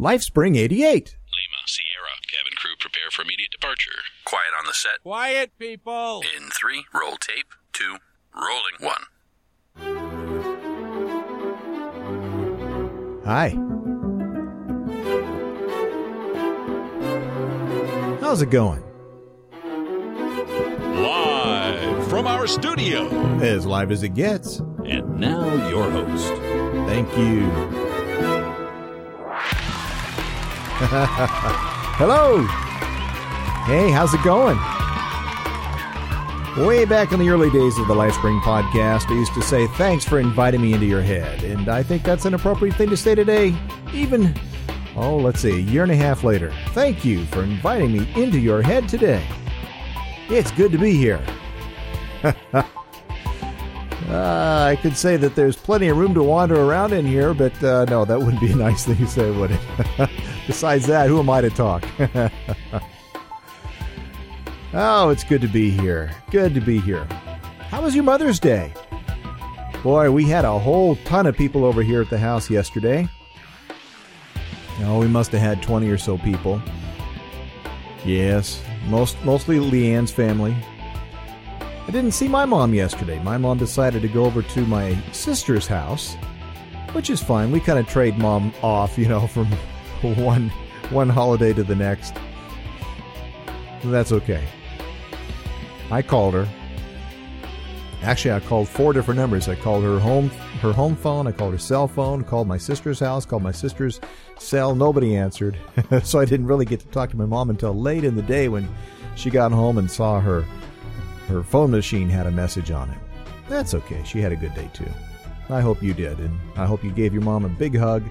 LifeSpring 88. Lima, Sierra, cabin crew prepare for immediate departure. Quiet on the set. Quiet, people. In three, roll tape. Two, rolling. One. Hi. How's it going? Live from our studio. As live as it gets. And now your host. Thank you. Hello. Hey, how's it going? Way back in the early days of the LifeSpring podcast, I used to say, Thanks for inviting me into your head. And I think that's an appropriate thing to say today, even, oh, let's see, a year and a half later. Thank you for inviting me into your head today. It's good to be here. uh, I could say that there's plenty of room to wander around in here, but uh, no, that wouldn't be a nice thing to say, would it? Besides that, who am I to talk? Oh, it's good to be here. Good to be here. How was your Mother's Day? Boy, we had a whole ton of people over here at the house yesterday. Oh, we must have had 20 or so people. Yes, most mostly Leanne's family. I didn't see my mom yesterday. My mom decided to go over to my sister's house, which is fine. We kind of trade mom off, you know, from one one holiday to the next. That's okay. I called her. Actually, I called four different numbers. I called her home, her home phone. I called her cell phone. Called my sister's house. Called my sister's cell. Nobody answered, so I didn't really get to talk to my mom until late in the day when she got home and saw her her phone machine had a message on it. That's okay. She had a good day too. I hope you did, and I hope you gave your mom a big hug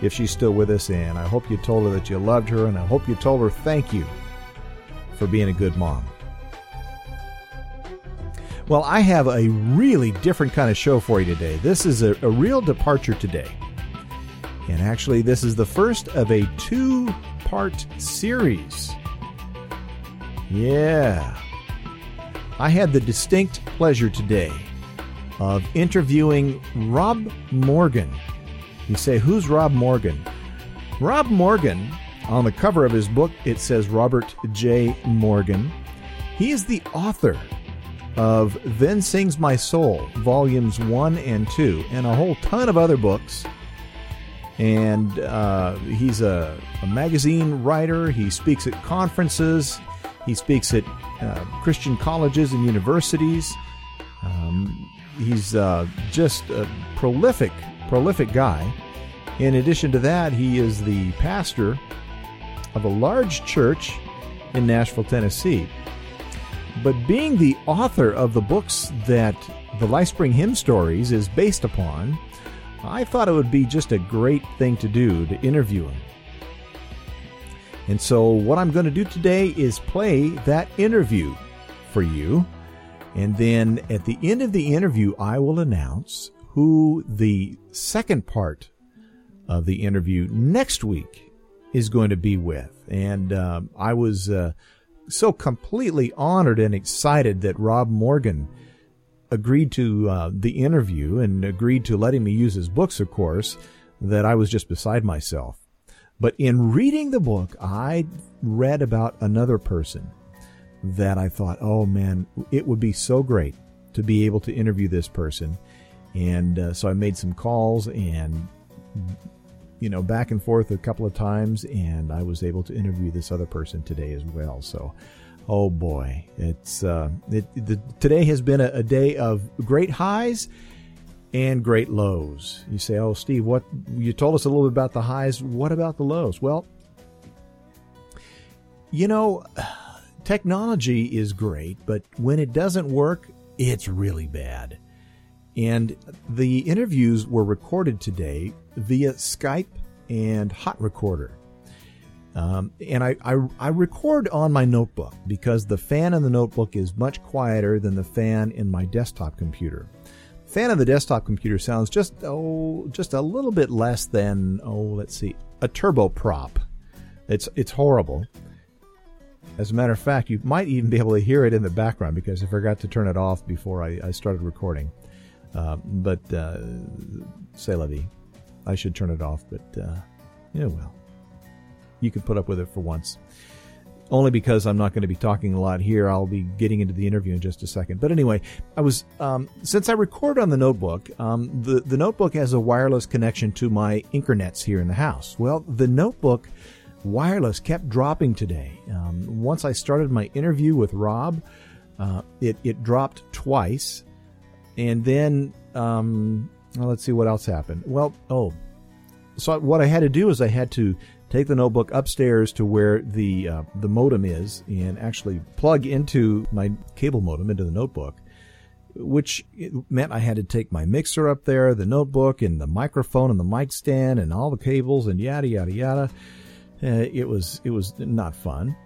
if she's still with us, and I hope you told her that you loved her, and I hope you told her thank you for being a good mom. Well, I have a really different kind of show for you today. This is a, a real departure today. And actually, this is the first of a two part series. Yeah. I had the distinct pleasure today of interviewing Rob Morgan. You say, Who's Rob Morgan? Rob Morgan, on the cover of his book, it says Robert J. Morgan. He is the author of Then Sings My Soul, volumes 1 and 2, and a whole ton of other books. And uh, he's a, a, magazine writer, he speaks at conferences, he speaks at uh, Christian colleges and universities. Um, he's uh, just a prolific, prolific guy. In addition to that, he is the pastor of a large church in Nashville, Tennessee. But being the author of the books that the LifeSpring Hymn Stories is based upon, I thought it would be just a great thing to do to interview him. And so, what I'm going to do today is play that interview for you. And then at the end of the interview, I will announce who the second part of the interview next week is going to be with. And um, I was uh, so completely honored and excited that Rob Morgan agreed to uh, the interview and agreed to letting me use his books, of course, that I was just beside myself. But in reading the book, I read about another person that I thought, oh man, it would be so great to be able to interview this person. And uh, so I made some calls and you know, back and forth a couple of times, and I was able to interview this other person today as well. So, oh boy, it's uh, it, the, today has been a, a day of great highs and great lows. You say, "Oh, Steve, what you told us a little bit about the highs. What about the lows?" Well, you know, technology is great, but when it doesn't work, it's really bad. And the interviews were recorded today via Skype and Hot Recorder. Um, and I, I, I, record on my notebook because the fan in the notebook is much quieter than the fan in my desktop computer. Fan of the desktop computer sounds just oh just a little bit less than oh let's see a turboprop. It's it's horrible. As a matter of fact, you might even be able to hear it in the background because I forgot to turn it off before I, I started recording. Uh, but uh, say vie. I should turn it off, but uh, yeah, well. you can put up with it for once. Only because I'm not going to be talking a lot here. I'll be getting into the interview in just a second. But anyway, I was um, since I record on the notebook, um, the the notebook has a wireless connection to my Incernets here in the house. Well, the notebook wireless kept dropping today. Um, once I started my interview with Rob, uh, it it dropped twice, and then um, well, let's see what else happened. Well, oh, so what I had to do is I had to take the notebook upstairs to where the uh, the modem is and actually plug into my cable modem into the notebook which meant I had to take my mixer up there, the notebook, and the microphone and the mic stand, and all the cables, and yada yada yada. Uh, it was it was not fun,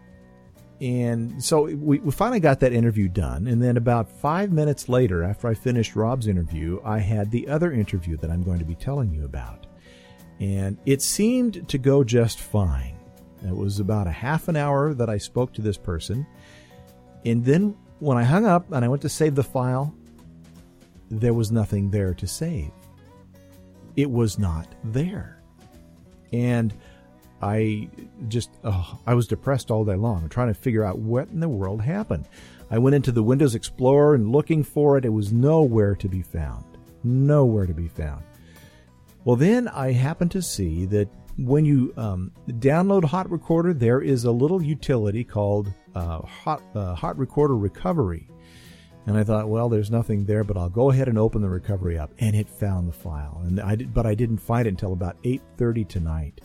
and so we, we finally got that interview done. And then about five minutes later, after I finished Rob's interview, I had the other interview that I'm going to be telling you about and it seemed to go just fine. It was about a half an hour that I spoke to this person, and then when I hung up and I went to save the file, there was nothing there to save. It was not there. And I just, oh, I was depressed all day long, trying to figure out what in the world happened. I went into the Windows Explorer and looking for it. It was nowhere to be found. Nowhere to be found. Well, then I happened to see that when you um, download Hot Recorder, there is a little utility called uh, Hot uh, Hot Recorder Recovery. And I thought, well, there's nothing there, but I'll go ahead and open the recovery up, and it found the file. And I did, but I didn't find it until about 8:30 tonight.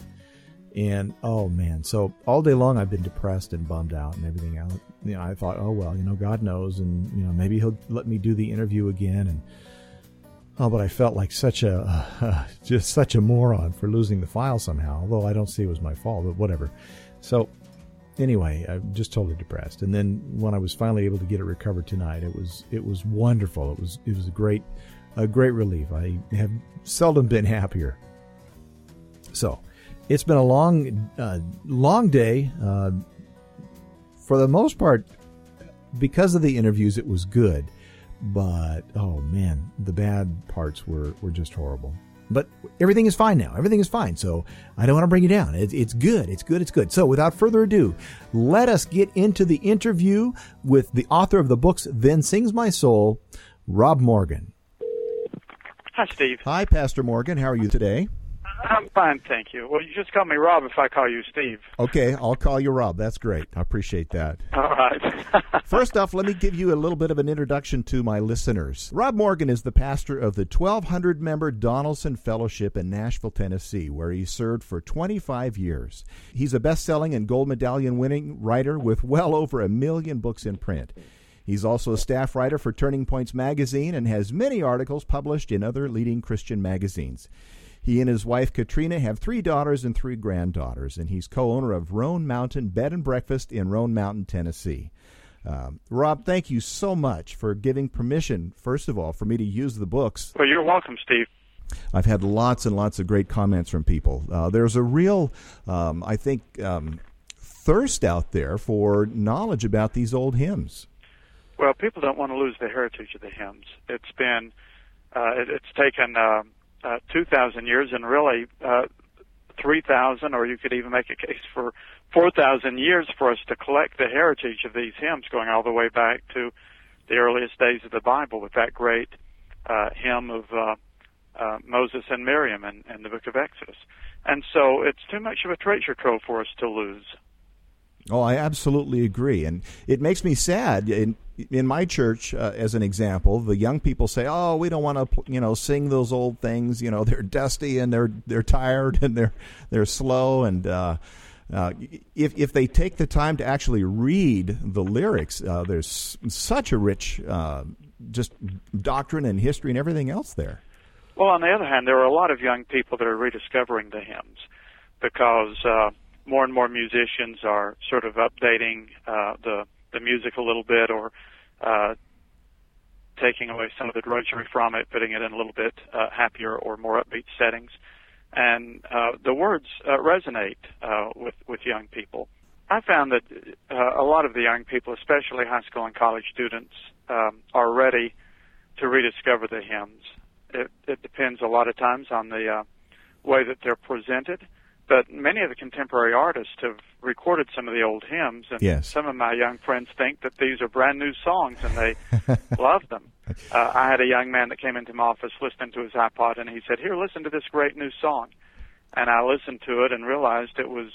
And oh man, so all day long I've been depressed and bummed out and everything else. You know, I thought, oh well, you know, God knows, and you know, maybe He'll let me do the interview again, and Oh, but I felt like such a uh, just such a moron for losing the file somehow. Although I don't see it was my fault, but whatever. So anyway, I'm just totally depressed. And then when I was finally able to get it recovered tonight, it was it was wonderful. It was it was a great a great relief. I have seldom been happier. So it's been a long uh, long day. Uh, for the most part, because of the interviews, it was good but oh man, the bad parts were were just horrible. But everything is fine now. Everything is fine. So I don't want to bring you down. It's, it's good. It's good. It's good. So without further ado, let us get into the interview with the author of the books Then Sings My Soul, Rob Morgan. Hi, Steve. Hi, Pastor Morgan. How are you today? I'm fine, thank you. Well, you just call me Rob if I call you Steve. Okay, I'll call you Rob. That's great. I appreciate that. All right. First off, let me give you a little bit of an introduction to my listeners. Rob Morgan is the pastor of the 1200 member Donelson Fellowship in Nashville, Tennessee, where he served for 25 years. He's a best selling and gold medallion winning writer with well over a million books in print. He's also a staff writer for Turning Points magazine and has many articles published in other leading Christian magazines. He and his wife Katrina have three daughters and three granddaughters, and he's co owner of Roan Mountain Bed and Breakfast in Roan Mountain, Tennessee. Um, Rob, thank you so much for giving permission, first of all, for me to use the books. Well, you're welcome, Steve. I've had lots and lots of great comments from people. Uh, there's a real, um, I think, um, thirst out there for knowledge about these old hymns. Well, people don't want to lose the heritage of the hymns. It's been, uh, it, it's taken um, uh, 2,000 years and really uh, 3,000, or you could even make a case for 4,000 years for us to collect the heritage of these hymns going all the way back to the earliest days of the Bible with that great uh, hymn of uh, uh, Moses and Miriam in, in the book of Exodus. And so it's too much of a treasure trove for us to lose. Oh, I absolutely agree, and it makes me sad. In in my church, uh, as an example, the young people say, "Oh, we don't want to, you know, sing those old things. You know, they're dusty and they're they're tired and they're they're slow." And uh, uh, if if they take the time to actually read the lyrics, uh, there's such a rich, uh, just doctrine and history and everything else there. Well, on the other hand, there are a lot of young people that are rediscovering the hymns because uh, more and more musicians are sort of updating uh, the the music a little bit or uh, taking away some of the drudgery from it, putting it in a little bit uh, happier or more upbeat settings. And uh, the words uh, resonate uh, with with young people. I found that uh, a lot of the young people, especially high school and college students, um, are ready to rediscover the hymns. It, it depends a lot of times on the uh, way that they're presented but many of the contemporary artists have recorded some of the old hymns, and yes. some of my young friends think that these are brand new songs, and they love them. Uh, I had a young man that came into my office listening to his iPod, and he said, "Here, listen to this great new song." And I listened to it and realized it was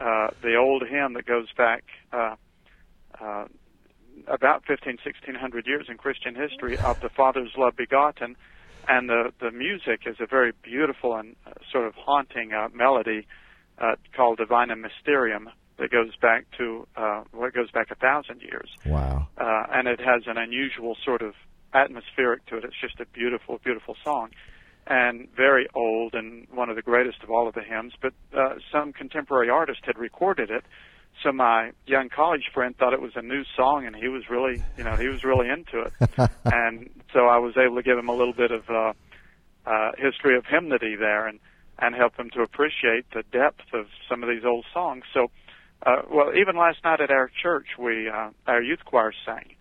uh, the old hymn that goes back uh, uh, about 15, 1600 years in Christian history of the Father's love begotten, and the the music is a very beautiful and uh, sort of haunting uh, melody uh, called Divinum Mysterium that goes back to uh, what goes back a thousand years. Wow! Uh, and it has an unusual sort of atmospheric to it. It's just a beautiful, beautiful song, and very old and one of the greatest of all of the hymns. But uh, some contemporary artist had recorded it. So my young college friend thought it was a new song, and he was really, you know, he was really into it. and so I was able to give him a little bit of uh, uh, history of hymnody there, and and help him to appreciate the depth of some of these old songs. So, uh, well, even last night at our church, we uh, our youth choir sang,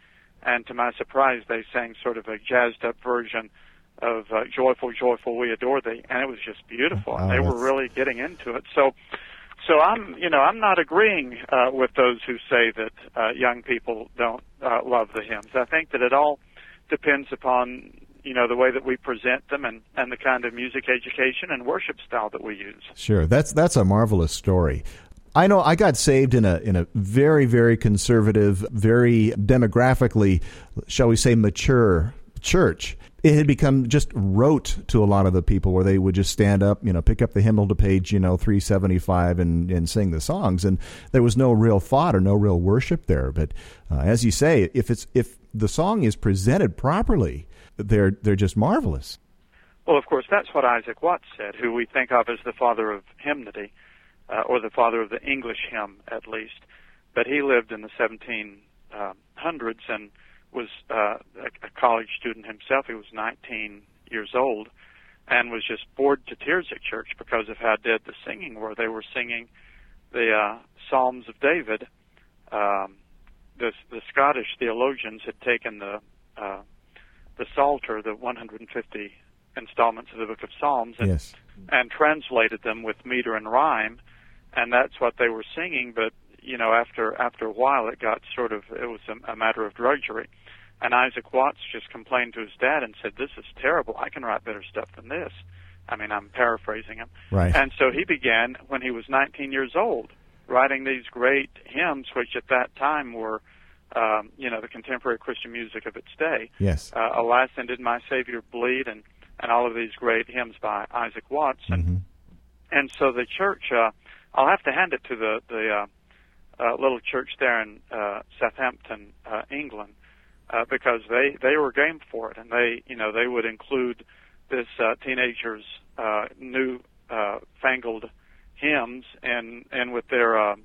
and to my surprise, they sang sort of a jazzed up version of uh, "Joyful, Joyful, We Adore Thee," and it was just beautiful. Oh, and they were really getting into it. So, so I'm, you know, I'm not agreeing uh, with those who say that uh, young people don't uh, love the hymns. I think that it all depends upon you know the way that we present them and and the kind of music education and worship style that we use. Sure, that's that's a marvelous story. I know I got saved in a in a very very conservative, very demographically, shall we say, mature church. It had become just rote to a lot of the people where they would just stand up, you know, pick up the hymnal to page, you know, 375 and, and sing the songs. And there was no real thought or no real worship there. But uh, as you say, if it's, if the song is presented properly, they're, they're just marvelous. Well, of course, that's what Isaac Watts said, who we think of as the father of hymnody, uh, or the father of the English hymn, at least. But he lived in the 1700s and was uh, a, a college student himself. He was 19 years old and was just bored to tears at church because of how dead the singing were. They were singing the uh, Psalms of David. Um, the, the Scottish theologians had taken the uh, the Psalter, the 150 installments of the Book of Psalms, and, yes. and translated them with meter and rhyme, and that's what they were singing. But you know, after after a while, it got sort of it was a, a matter of drudgery. And Isaac Watts just complained to his dad and said, "This is terrible. I can write better stuff than this." I mean, I'm paraphrasing him. Right. And so he began when he was 19 years old, writing these great hymns, which at that time were, um, you know, the contemporary Christian music of its day. Yes. Uh, Alas, and did my Savior bleed, and and all of these great hymns by Isaac Watts, and mm-hmm. and so the church. Uh, I'll have to hand it to the the uh, uh, little church there in uh, Southampton, uh, England, uh, because they they were game for it, and they you know they would include this uh, teenager's uh, new uh, fangled hymns and and with their uh,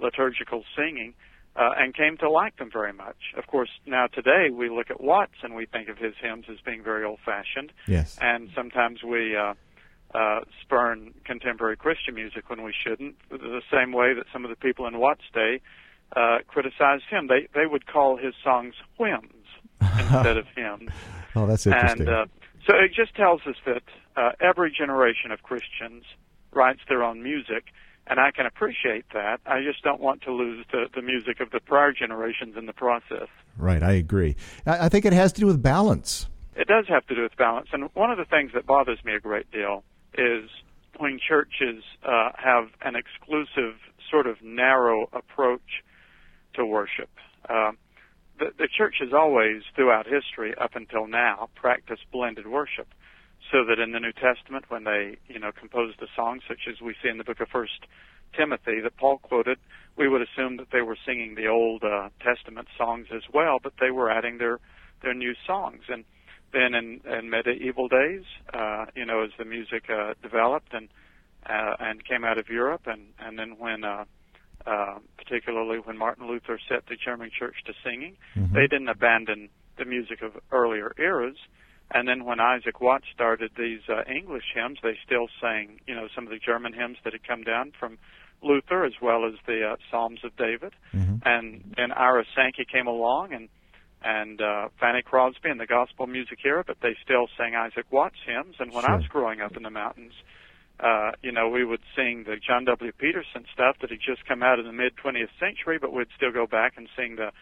liturgical singing. Uh, and came to like them very much. Of course, now today we look at Watts and we think of his hymns as being very old-fashioned. Yes. And sometimes we uh, uh, spurn contemporary Christian music when we shouldn't. The same way that some of the people in Watts' day uh, criticized him. They they would call his songs whims instead of hymns. Oh, that's interesting. And uh, so it just tells us that uh, every generation of Christians writes their own music, and I can appreciate that. I just don't want to lose the, the music of the prior generations in the process. Right, I agree. I, I think it has to do with balance. It does have to do with balance, and one of the things that bothers me a great deal is when churches uh, have an exclusive, sort of narrow approach to worship. Uh, the, the church has always, throughout history, up until now, practiced blended worship. So that in the New Testament, when they, you know, composed a song such as we see in the book of First Timothy that Paul quoted, we would assume that they were singing the Old uh, Testament songs as well, but they were adding their their new songs. And then in, in medieval days, uh, you know, as the music uh, developed and uh, and came out of Europe, and and then when uh, uh, particularly when Martin Luther set the German church to singing, Mhm. they didn't abandon the music of earlier eras. And then when Isaac Watts started these uh, English hymns, they still sang, you know, some of the German hymns that had come down from Luther, as well as the uh, Psalms of David. Mhm. And then Ira Sankey came along, and and uh, Fanny Crosby and the gospel music era, but they still sang Isaac Watts hymns. And when I was growing up in the mountains, Uh, you know, we would sing the John W. Peterson stuff that had just come out in the mid 20th century, but we'd still go back and sing the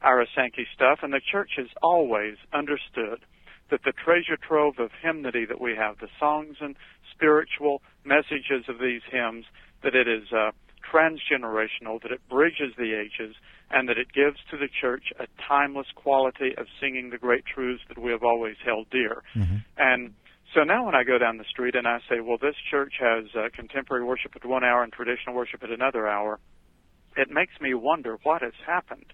Ira Sankey stuff. And the church has always understood that the treasure trove of hymnody that we have, the songs and spiritual messages of these hymns, that it is uh, transgenerational, that it bridges the ages, and that it gives to the church a timeless quality of singing the great truths that we have always held dear. Mm-hmm. And so now when I go down the street and I say, well, this church has uh, contemporary worship at one hour and traditional worship at another hour, it makes me wonder what has happened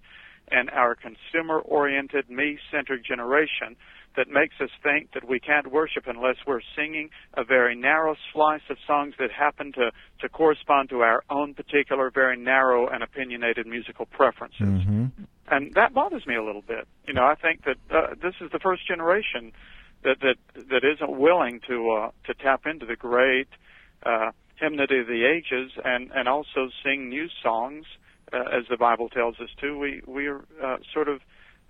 in our consumer oriented, me centered generation that makes us think that we can't worship unless we're singing a very narrow slice of songs that happen to, to correspond to our own particular, very narrow and opinionated musical preferences. Mm-hmm. And that bothers me a little bit. You know, I think that uh, this is the first generation that that that isn't willing to uh, to tap into the great uh, hymnody of the ages and and also sing new songs uh, as the Bible tells us to. We we are uh, sort of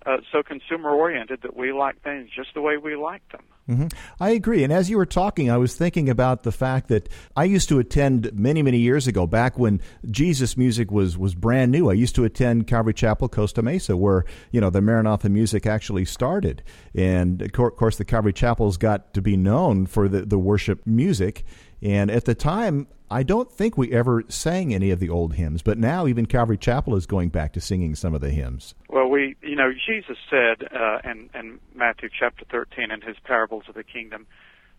uh, so consumer oriented that we like things just the way we like them. Mm-hmm. I agree. And as you were talking, I was thinking about the fact that I used to attend many, many years ago, back when Jesus music was, was brand new. I used to attend Calvary Chapel, Costa Mesa, where, you know, the Maranatha music actually started. And of course, the Calvary Chapels got to be known for the, the worship music. And at the time, I don't think we ever sang any of the old hymns, but now even Calvary Chapel is going back to singing some of the hymns. Well, we, you know, Jesus said uh, in, in Matthew chapter 13 in his parables of the kingdom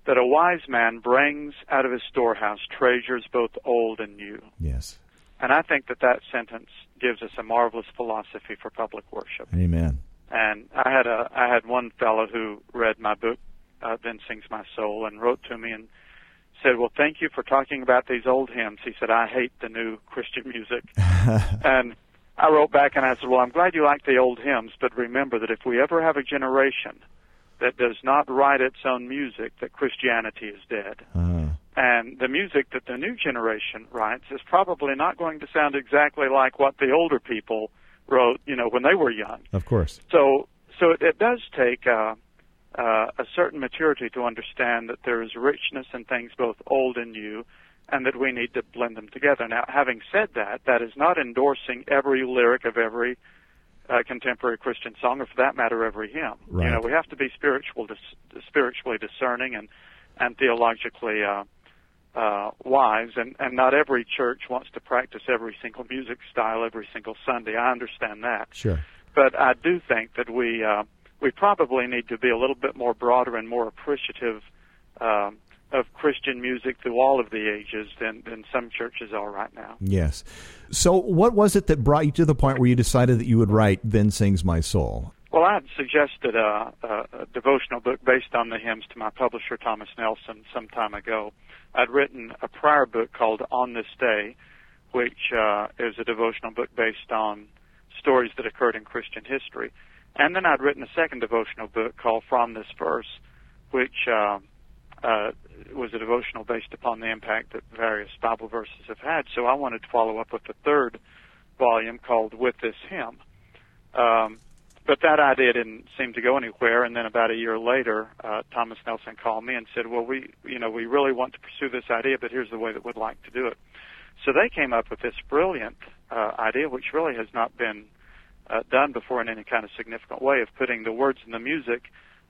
that a wise man brings out of his storehouse treasures both old and new. Yes. And I think that that sentence gives us a marvelous philosophy for public worship. Amen. And I had a I had one fellow who read my book, uh, Then Sings My Soul, and wrote to me and said, "Well, thank you for talking about these old hymns." He said, "I hate the new Christian music," and I wrote back and I said, "Well, I'm glad you like the old hymns, but remember that if we ever have a generation that does not write its own music, that Christianity is dead." Uh-huh. And the music that the new generation writes is probably not going to sound exactly like what the older people wrote, you know, when they were young. Of course. So, so it, it does take uh, uh, a certain maturity to understand that there is richness in things both old and new, and that we need to blend them together. Now, having said that, that is not endorsing every lyric of every uh, contemporary Christian song, or for that matter, every hymn. Right. You know, we have to be spiritual, dis- spiritually discerning, and and theologically uh, uh, wise. And and not every church wants to practice every single music style every single Sunday. I understand that. Sure. But I do think that we uh, we probably need to be a little bit more broader and more appreciative um, of Christian music through all of the ages than, than some churches are right now. Yes. So, what was it that brought you to the point where you decided that you would write Then Sings My Soul? Well, I had suggested a, a, a devotional book based on the hymns to my publisher, Thomas Nelson, some time ago. I'd written a prior book called On This Day, which uh, is a devotional book based on stories that occurred in Christian history. And then I'd written a second devotional book called From This Verse, which uh, uh, was a devotional based upon the impact that various Bible verses have had. So I wanted to follow up with the third volume called With This Hymn. Um, but that idea didn't seem to go anywhere. And then about a year later, uh, Thomas Nelson called me and said, "Well, we, you know, we really want to pursue this idea, but here's the way that we'd like to do it." So they came up with this brilliant uh, idea, which really has not been uh, done before in any kind of significant way of putting the words and the music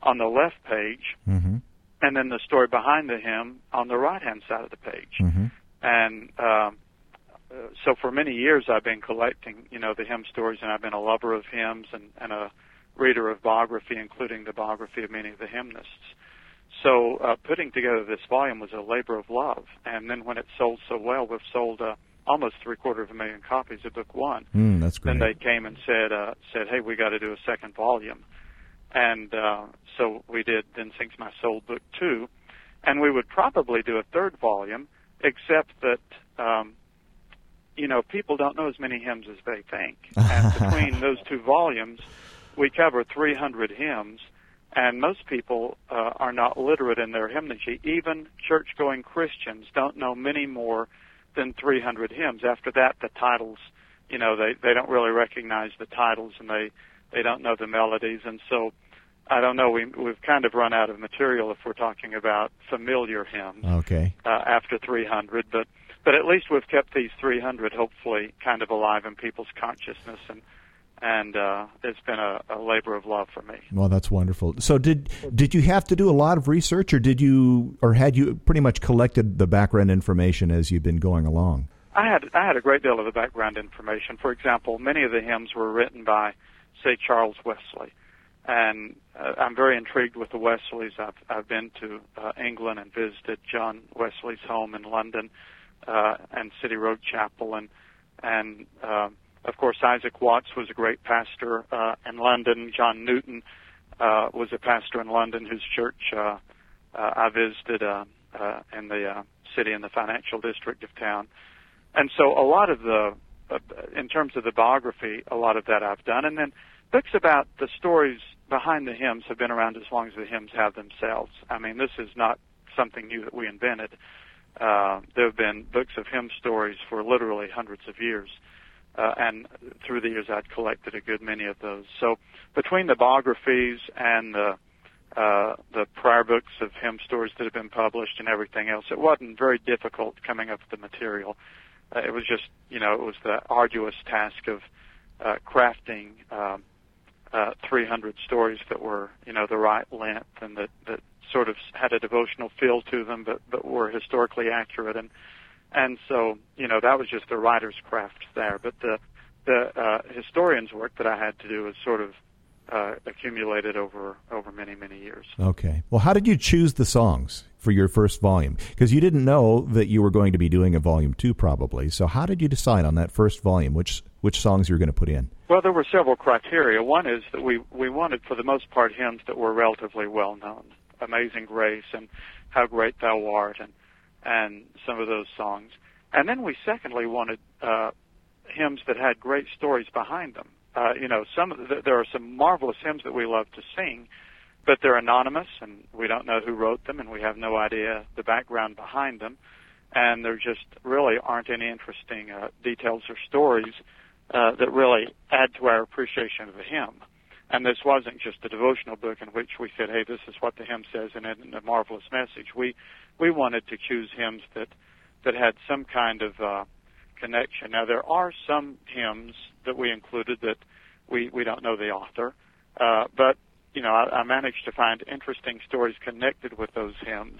on the left page, mm-hmm. and then the story behind the hymn on the right hand side of the page. Mm-hmm. And um, uh, so for many years I've been collecting, you know, the hymn stories, and I've been a lover of hymns and, and a reader of biography, including the biography of many of the hymnists. So uh, putting together this volume was a labor of love. And then when it sold so well, we've sold uh, almost three quarter of a million copies of book one. Mm, that's great. Then they came and said, uh, said, hey, we got to do a second volume. And uh, so we did Then Sings My Soul book two. And we would probably do a third volume, except that um, you know, people don't know as many hymns as they think. And between those two volumes, we cover 300 hymns, and most people uh, are not literate in their hymnody. Even church-going Christians don't know many more than 300 hymns. After that, the titles, you know, they they don't really recognize the titles, and they they don't know the melodies, and so I don't know. We we've kind of run out of material if we're talking about familiar hymns. Okay. Uh, after 300, but but at least we've kept these 300 hopefully kind of alive in people's consciousness and and uh, it's been a, a labor of love for me. Well, that's wonderful. So, did did you have to do a lot of research, or did you, or had you pretty much collected the background information as you've been going along? I had I had a great deal of the background information. For example, many of the hymns were written by, say, Charles Wesley, and uh, I'm very intrigued with the Wesleys. I've I've been to uh, England and visited John Wesley's home in London uh, and City Road Chapel, and and uh, of course, Isaac Watts was a great pastor uh, in London. John Newton uh, was a pastor in London whose church uh, uh, I visited uh, uh, in the uh, city in the financial district of town. And so a lot of the, uh, in terms of the biography, a lot of that I've done. And then books about the stories behind the hymns have been around as long as the hymns have themselves. I mean, this is not something new that we invented. Uh, there have been books of hymn stories for literally hundreds of years. Uh, and through the years I'd collected a good many of those. So between the biographies and the uh, the prior books of hymn stories that have been published and everything else, it wasn't very difficult coming up with the material. Uh, it was just, you know, it was the arduous task of uh, crafting um, uh, 300 stories that were, you know, the right length and that that sort of had a devotional feel to them, but but were historically accurate and and so you know that was just the writer's craft there. But the the uh, historian's work that I had to do was sort of uh, accumulated over over many many years. Okay. Well, how did you choose the songs for your first volume? Because you didn't know that you were going to be doing a volume two, probably. So how did you decide on that first volume which which songs you were going to put in? Well, there were several criteria. One is that we we wanted, for the most part, hymns that were relatively well known, "Amazing Grace" and "How Great Thou Art," and and some of those songs. And then we secondly wanted uh, hymns that had great stories behind them. Uh, you know, some the, there are some marvelous hymns that we love to sing, but they're anonymous and we don't know who wrote them and we have no idea the background behind them, and there just really aren't any interesting uh, details or stories uh, that really add to our appreciation of the hymn. And this wasn't just a devotional book in which we said, "Hey, this is what the hymn says," and it's a marvelous message. We we wanted to choose hymns that that had some kind of uh, connection. Now there are some hymns that we included that we we don't know the author, uh, but you know I, I managed to find interesting stories connected with those hymns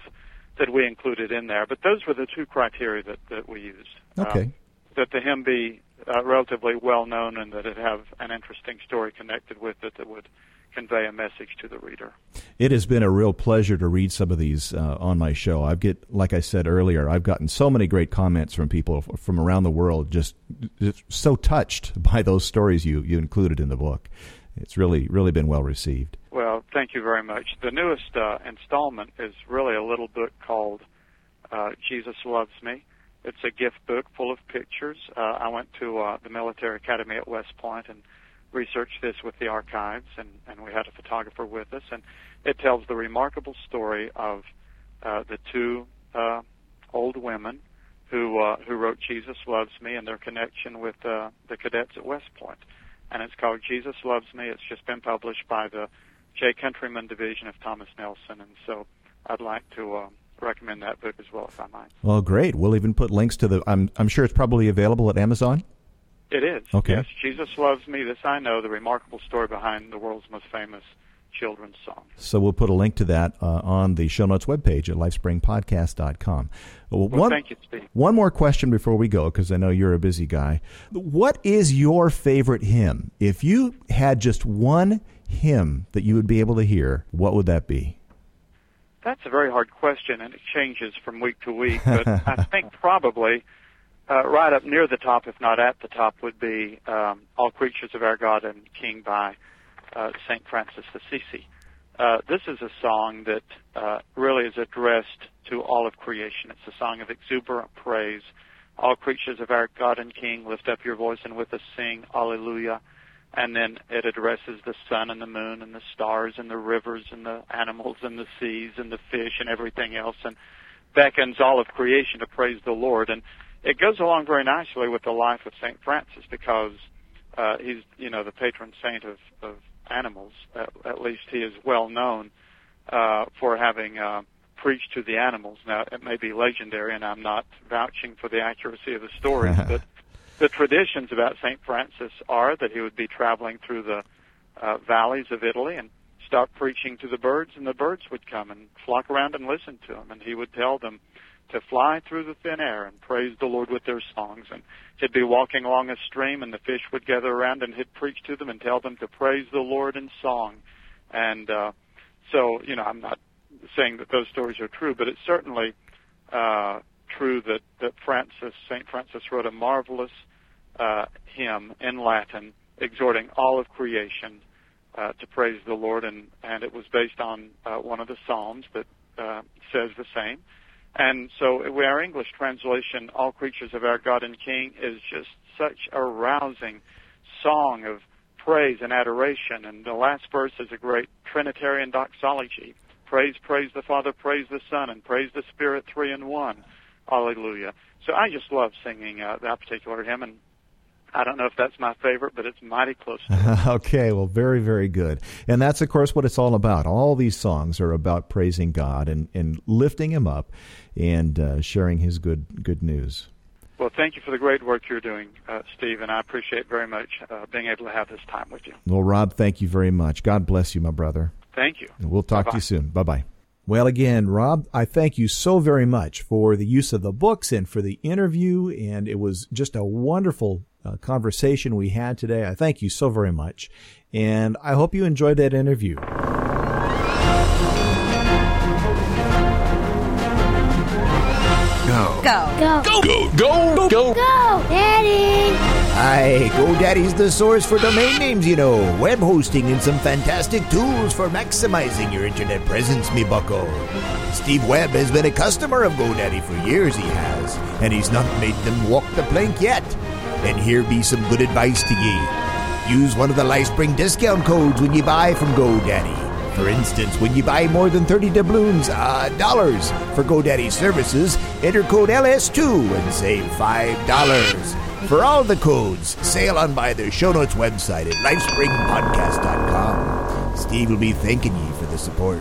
that we included in there. But those were the two criteria that that we used. Okay. Uh, that the hymn be uh, relatively well known and that it have an interesting story connected with it that would convey a message to the reader. It has been a real pleasure to read some of these uh, on my show. I've get, like I said earlier, I've gotten so many great comments from people from around the world, just, just so touched by those stories you you included in the book. It's really really been well received. Well, thank you very much. The newest uh, installment is really a little book called uh, Jesus Loves Me it's a gift book full of pictures. Uh, I went to uh, the military academy at West Point and researched this with the archives, and, and we had a photographer with us, and it tells the remarkable story of uh, the two uh, old women who uh, who wrote "Jesus Loves Me" and their connection with uh, the cadets at West Point. And it's called "Jesus Loves Me." It's just been published by the J. Countryman Division of Thomas Nelson, and so I'd like to. Uh, recommend that book as well, if I might. Well, great. We'll even put links to the. I'm I'm sure it's probably available at Amazon. It is. Okay. Yes, Jesus loves me. This I know. The remarkable story behind the world's most famous children's song. So we'll put a link to that uh, on the show notes webpage at lifespringpodcast.com. Well, one, thank you, Steve. One more question before we go, because I know you're a busy guy. What is your favorite hymn? If you had just one hymn that you would be able to hear, what would that be? That's a very hard question, and it changes from week to week. But I think probably uh, right up near the top, if not at the top, would be um, "All Creatures of Our God and King" by uh, Saint Francis Assisi. Uh, this is a song that uh, really is addressed to all of creation. It's a song of exuberant praise. All creatures of our God and King, lift up your voice and with us sing, Alleluia and then it addresses the sun and the moon and the stars and the rivers and the animals and the seas and the fish and everything else and beckons all of creation to praise the Lord and it goes along very nicely with the life of Saint Francis because uh, he's you know the patron saint of, of animals. At, at least he is well known uh, for having uh, preached to the animals. Now, it may be legendary, and I'm not vouching for the accuracy of the stories, but the traditions about St. Francis are that he would be traveling through the uh, valleys of Italy and start preaching to the birds, and the birds would come and flock around and listen to him, and he would tell them to fly through the thin air and praise the Lord with their songs. And he'd be walking along a stream, and the fish would gather around, and he'd preach to them and tell them to praise the Lord in song. And uh, so, you know, I'm not saying that those stories are true, but it's certainly uh, true that that Francis, Saint Francis, wrote a marvelous uh, hymn in Latin exhorting all of creation uh, to praise the Lord, and and it was based on uh, one of the Psalms that uh, says the same. And so our English translation, "All creatures of our God and King," is just such a rousing song of praise and adoration. And the last verse is a great Trinitarian doxology. Praise, praise the Father, praise the Son, and praise the Spirit, three in one. Hallelujah. So I just love singing uh, that particular hymn, and I don't know if that's my favorite, but it's mighty close. okay, well, very, very good. And that's, of course, what it's all about. All these songs are about praising God and, and lifting Him up and uh, sharing His good good news. Well, thank you for the great work you're doing, uh, Steve, and I appreciate very much uh, being able to have this time with you. Well, Rob, thank you very much. God bless you, my brother. Thank you. And we'll talk Bye-bye. to you soon. Bye bye. Well, again, Rob, I thank you so very much for the use of the books and for the interview. And it was just a wonderful uh, conversation we had today. I thank you so very much. And I hope you enjoyed that interview. Go. Go. Go, go, go, go. Go, Daddy. Hi, GoDaddy's the source for domain names, you know, web hosting, and some fantastic tools for maximizing your internet presence, me bucko. Steve Webb has been a customer of GoDaddy for years, he has, and he's not made them walk the plank yet. And here be some good advice to ye. Use one of the Lifespring discount codes when you buy from GoDaddy. For instance, when you buy more than 30 doubloons, uh, dollars for GoDaddy services, enter code LS2 and save $5. For all the codes, sail on by their show notes website at lifespringpodcast.com. Steve will be thanking ye for the support.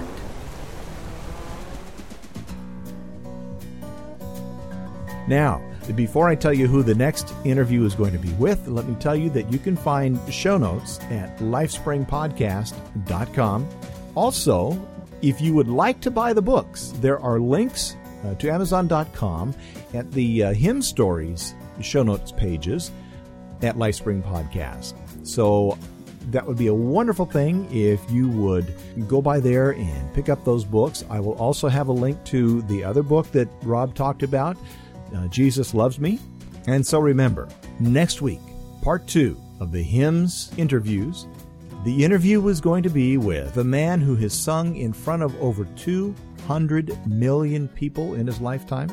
Now, before I tell you who the next interview is going to be with, let me tell you that you can find show notes at lifespringpodcast.com. Also, if you would like to buy the books, there are links uh, to Amazon.com at the uh, hymn stories show notes pages at Lifespring Podcast. So that would be a wonderful thing if you would go by there and pick up those books. I will also have a link to the other book that Rob talked about, uh, Jesus Loves Me. And so remember, next week, part two of the hymns interviews. The interview was going to be with a man who has sung in front of over 200 million people in his lifetime.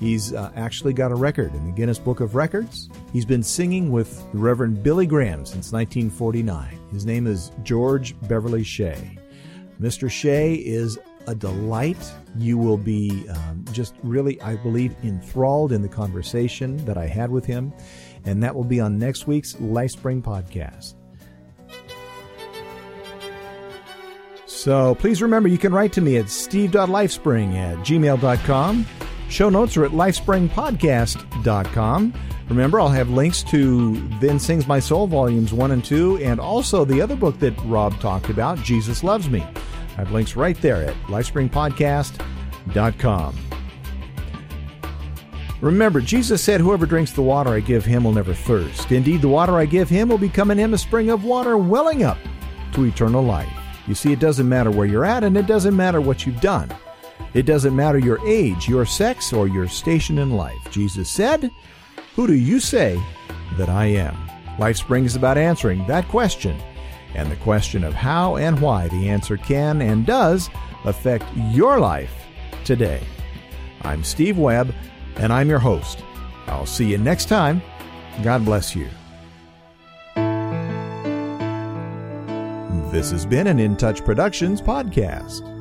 He's uh, actually got a record in the Guinness Book of Records. He's been singing with the Reverend Billy Graham since 1949. His name is George Beverly Shea. Mr. Shea is a delight. You will be um, just really, I believe, enthralled in the conversation that I had with him. And that will be on next week's Lifespring podcast. So please remember you can write to me at steve.lifespring at gmail.com. Show notes are at lifespringpodcast.com. Remember, I'll have links to Then Sings My Soul, Volumes 1 and 2, and also the other book that Rob talked about, Jesus Loves Me. I have links right there at lifespringpodcast.com. Remember, Jesus said, Whoever drinks the water I give him will never thirst. Indeed, the water I give him will become in him a spring of water welling up to eternal life. You see, it doesn't matter where you're at, and it doesn't matter what you've done. It doesn't matter your age, your sex, or your station in life. Jesus said, Who do you say that I am? Lifespring is about answering that question and the question of how and why the answer can and does affect your life today. I'm Steve Webb, and I'm your host. I'll see you next time. God bless you. This has been an In Touch Productions podcast.